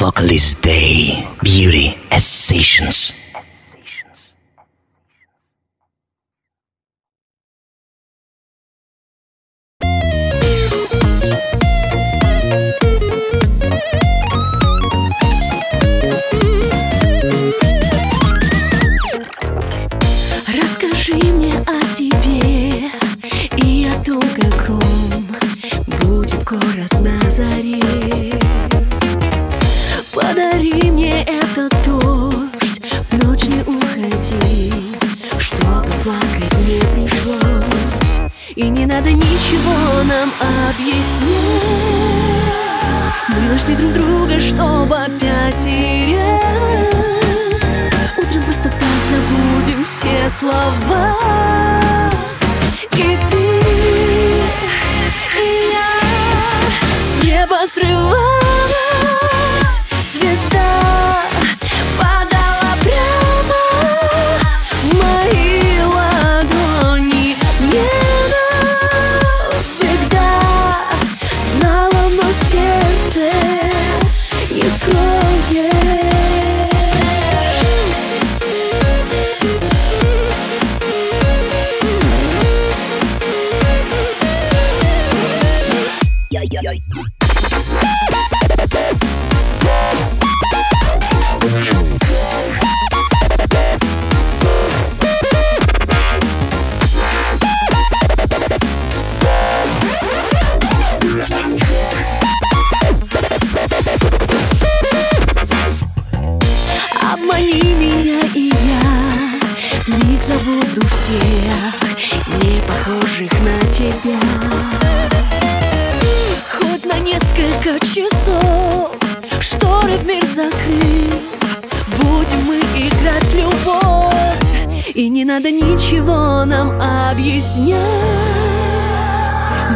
Vocalist Day. Beauty as Sessions. Расскажи мне о себе И о том, Будет город на заре Подари мне этот дождь В ночь не уходи. Чтобы плакать не пришлось. И не надо ничего нам объяснять. Мы нашли друг друга, чтобы опять терять Утром просто так забудем все слова Вмиг забуду всех Не похожих на тебя. Хоть на несколько часов Шторы в мир закрыв Будем мы играть в любовь. И не надо ничего нам объяснять.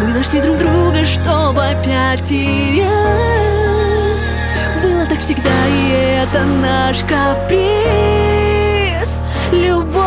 Мы нашли друг друга, чтобы опять терять. Было так всегда, и это наш каприз. Любовь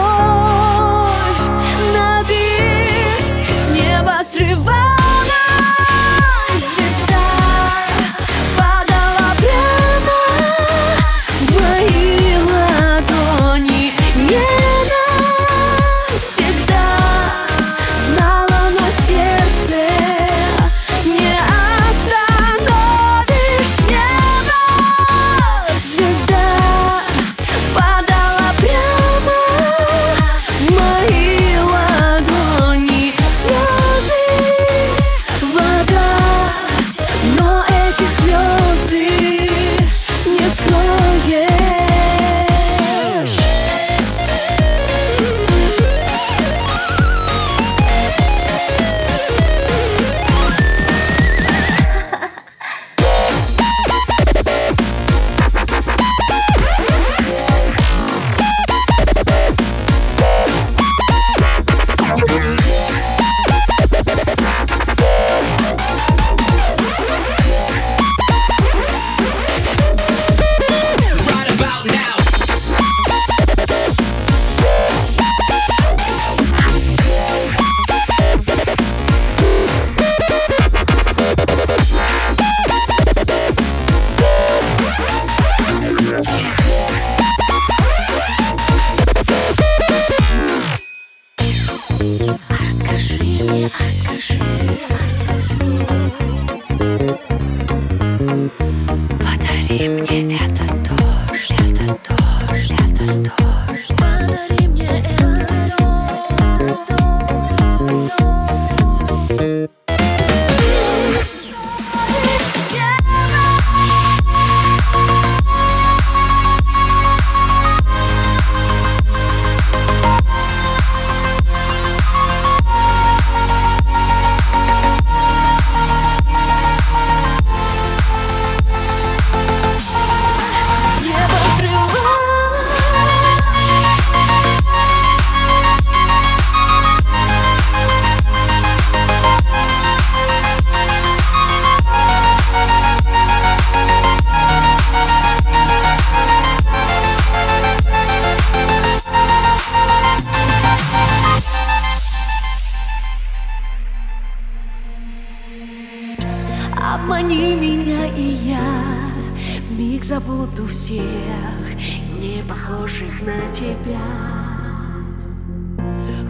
похожих на тебя.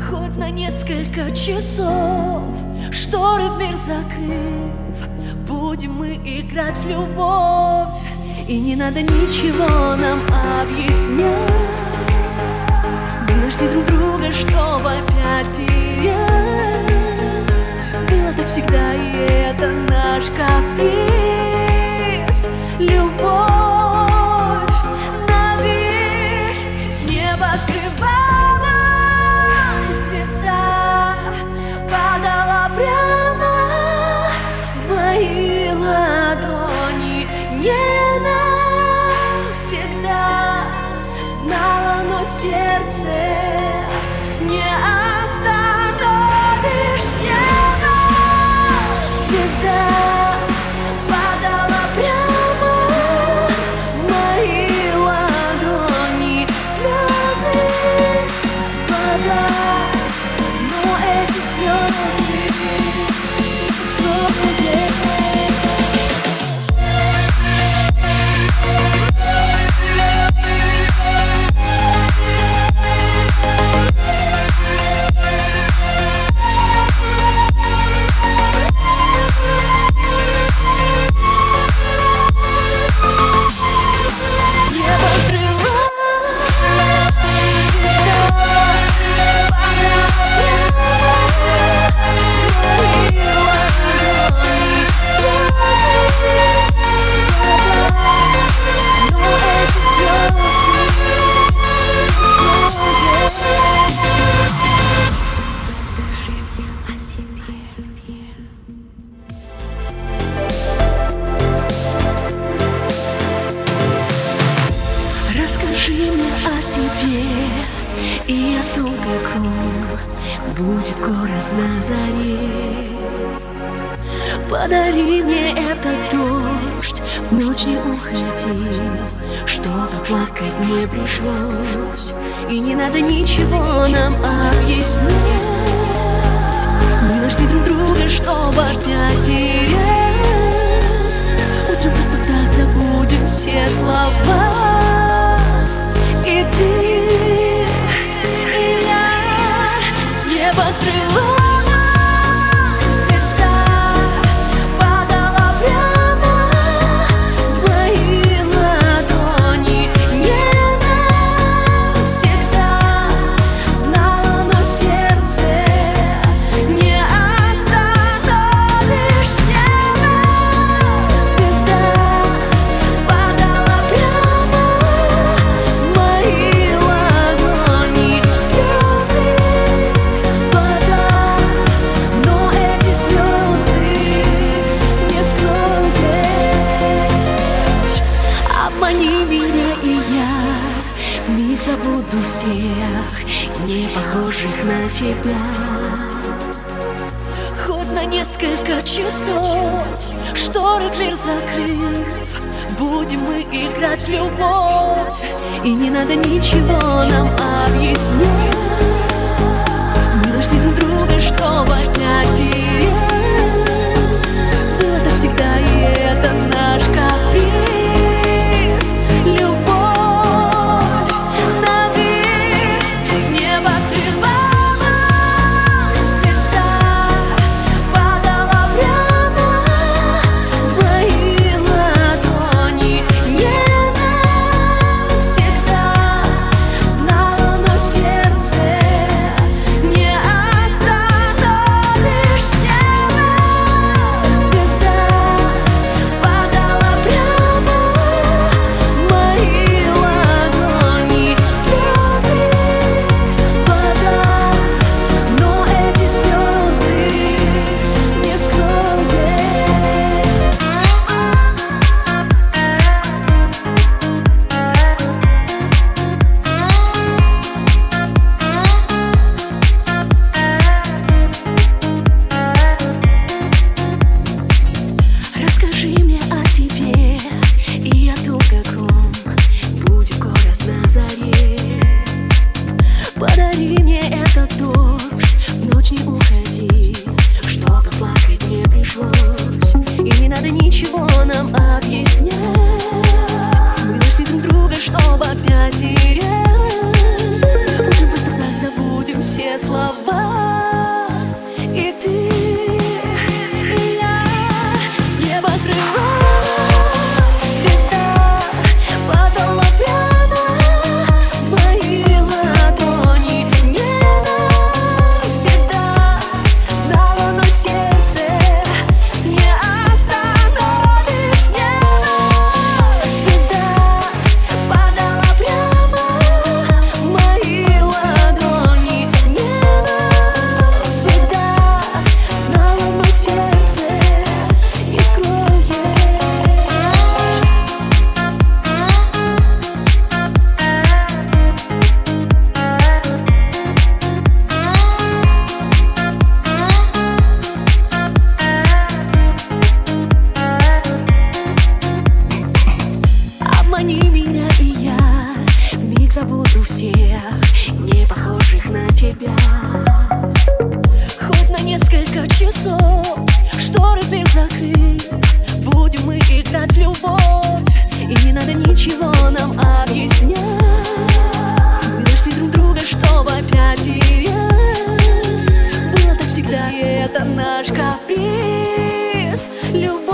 Хоть на несколько часов Шторы в мир закрыв Будем мы играть в любовь. И не надо ничего нам объяснять. Мы нашли друг друга, чтобы опять терять. Было так всегда, и это наш каприз. Любовь заре. Подари мне этот дождь, в ночь не уходи, чтобы плакать не пришлось. И не надо ничего нам объяснять. Мы нашли друг друга, чтобы опять терять. Утром просто так забудем все слова. И ты, и я с неба срывалась Обмани меня, и я вмиг забуду всех, не похожих на тебя. Хоть на несколько часов Шторы в мир закрыв. Будем мы играть в любовь И не надо ничего нам объяснять. Мы нашли друг друга, чтобы терять Было так всегда, забуду всех Не похожих на тебя. Хоть на несколько часов Шторы дверь закрыть Будем мы играть в любовь И не надо ничего нам объяснять. Мы нашли друг друга, чтобы опять терять. Было так всегда, и это наш каприз. Любовь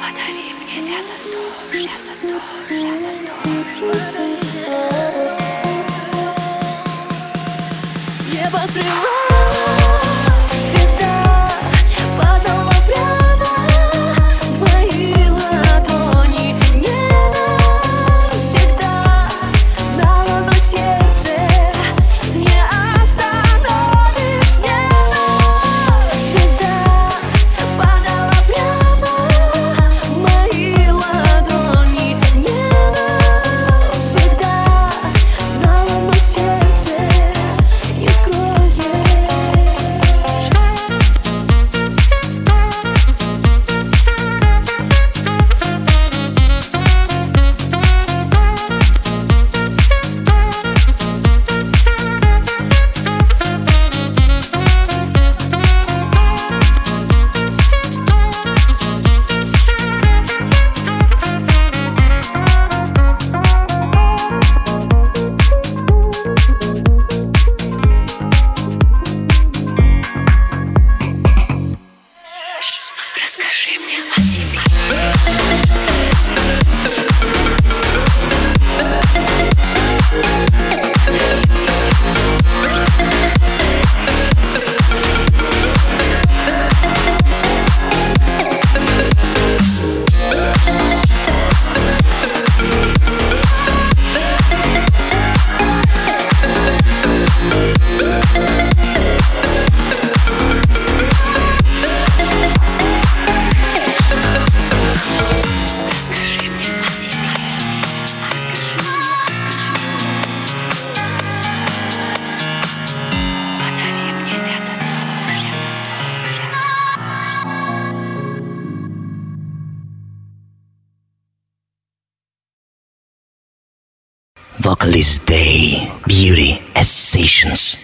Подари мне этот дождь, этот дождь, этот дождь. С неба срывалась Alice Day, beauty as sessions.